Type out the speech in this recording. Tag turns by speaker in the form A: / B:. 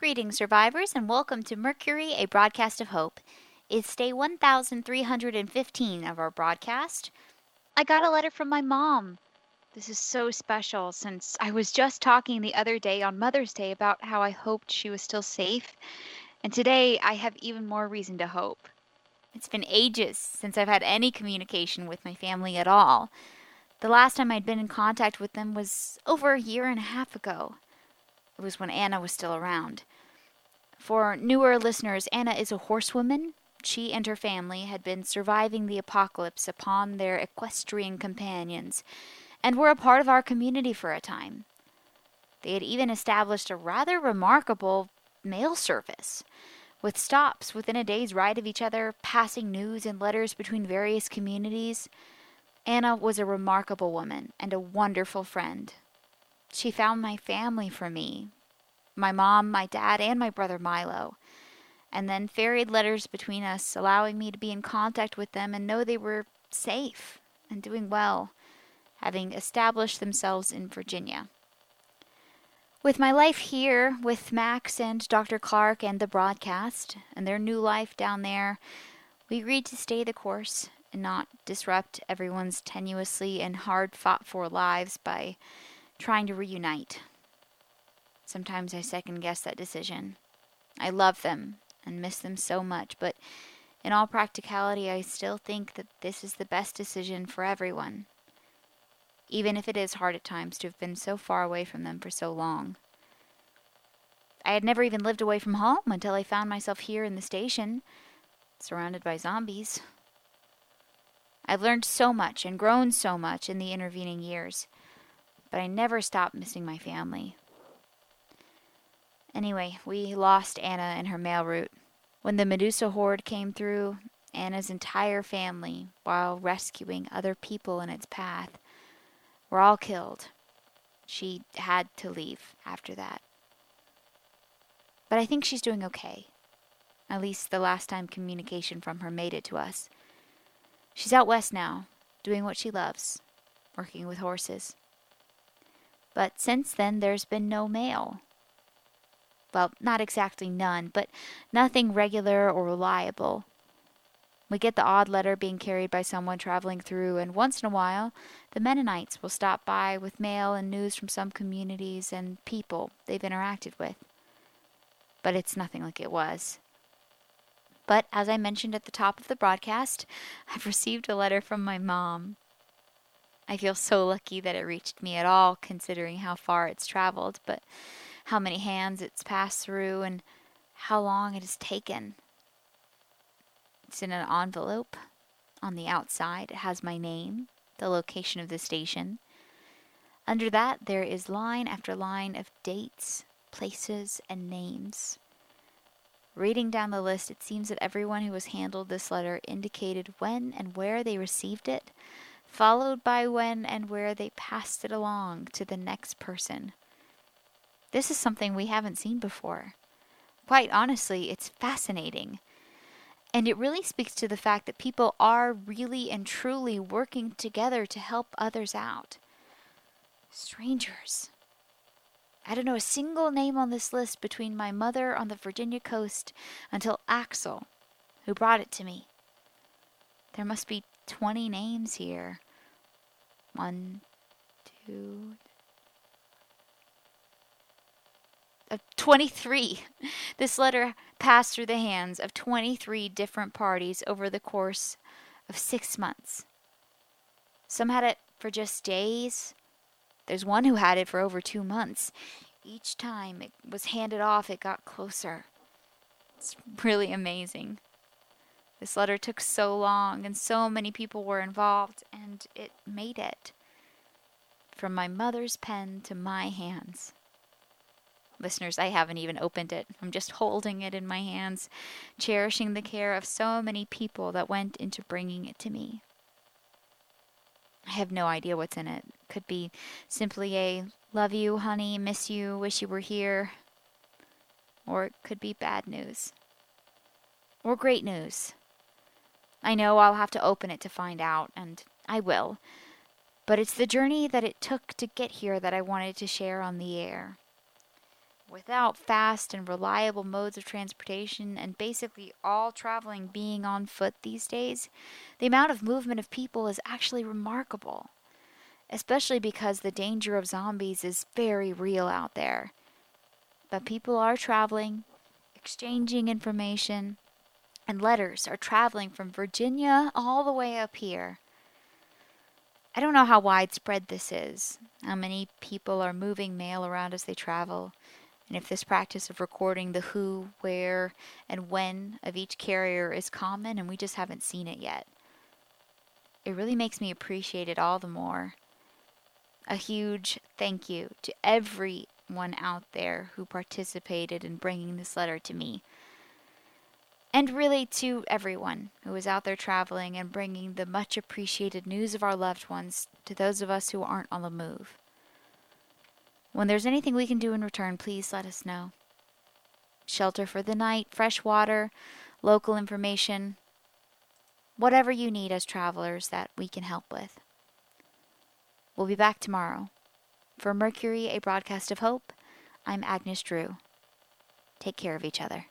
A: Greetings, survivors, and welcome to Mercury, a broadcast of hope. It's day 1315 of our broadcast. I got a letter from my mom. This is so special since I was just talking the other day on Mother's Day about how I hoped she was still safe, and today I have even more reason to hope. It's been ages since I've had any communication with my family at all. The last time I'd been in contact with them was over a year and a half ago. It was when Anna was still around. For newer listeners, Anna is a horsewoman. She and her family had been surviving the apocalypse upon their equestrian companions and were a part of our community for a time. They had even established a rather remarkable mail service, with stops within a day's ride of each other, passing news and letters between various communities. Anna was a remarkable woman and a wonderful friend. She found my family for me my mom, my dad, and my brother Milo and then ferried letters between us, allowing me to be in contact with them and know they were safe and doing well, having established themselves in Virginia. With my life here with Max and Dr. Clark and the broadcast and their new life down there, we agreed to stay the course and not disrupt everyone's tenuously and hard fought for lives by trying to reunite. Sometimes I second guess that decision. I love them and miss them so much, but in all practicality, I still think that this is the best decision for everyone, even if it is hard at times to have been so far away from them for so long. I had never even lived away from home until I found myself here in the station, surrounded by zombies. I've learned so much and grown so much in the intervening years, but I never stopped missing my family. Anyway, we lost Anna and her mail route. When the Medusa horde came through, Anna's entire family, while rescuing other people in its path, were all killed. She had to leave after that. But I think she's doing okay. At least the last time communication from her made it to us. She's out west now, doing what she loves, working with horses. But since then, there's been no mail well, not exactly none, but nothing regular or reliable. We get the odd letter being carried by someone traveling through, and once in a while, the Mennonites will stop by with mail and news from some communities and people they've interacted with. But it's nothing like it was. But as I mentioned at the top of the broadcast, I've received a letter from my mom. I feel so lucky that it reached me at all, considering how far it's traveled, but how many hands it's passed through, and how long it has taken. It's in an envelope. On the outside, it has my name, the location of the station. Under that, there is line after line of dates, places, and names. Reading down the list, it seems that everyone who has handled this letter indicated when and where they received it, followed by when and where they passed it along to the next person. This is something we haven't seen before. Quite honestly, it's fascinating. And it really speaks to the fact that people are really and truly working together to help others out. Strangers. I don't know a single name on this list between my mother on the Virginia coast until Axel, who brought it to me. There must be 20 names here. One, two, of 23. This letter passed through the hands of 23 different parties over the course of six months. Some had it for just days. There's one who had it for over two months. Each time it was handed off, it got closer. It's really amazing. This letter took so long, and so many people were involved, and it made it. From my mother's pen to my hands. Listeners, I haven't even opened it. I'm just holding it in my hands, cherishing the care of so many people that went into bringing it to me. I have no idea what's in it. Could be simply a love you, honey, miss you, wish you were here. Or it could be bad news. Or great news. I know I'll have to open it to find out, and I will. But it's the journey that it took to get here that I wanted to share on the air. Without fast and reliable modes of transportation, and basically all traveling being on foot these days, the amount of movement of people is actually remarkable. Especially because the danger of zombies is very real out there. But people are traveling, exchanging information, and letters are traveling from Virginia all the way up here. I don't know how widespread this is, how many people are moving mail around as they travel, and if this practice of recording the who, where, and when of each carrier is common and we just haven't seen it yet. It really makes me appreciate it all the more. A huge thank you to everyone out there who participated in bringing this letter to me. And really to everyone who is out there traveling and bringing the much appreciated news of our loved ones to those of us who aren't on the move. When there's anything we can do in return, please let us know. Shelter for the night, fresh water, local information, whatever you need as travelers that we can help with. We'll be back tomorrow. For Mercury, a broadcast of hope, I'm Agnes Drew. Take care of each other.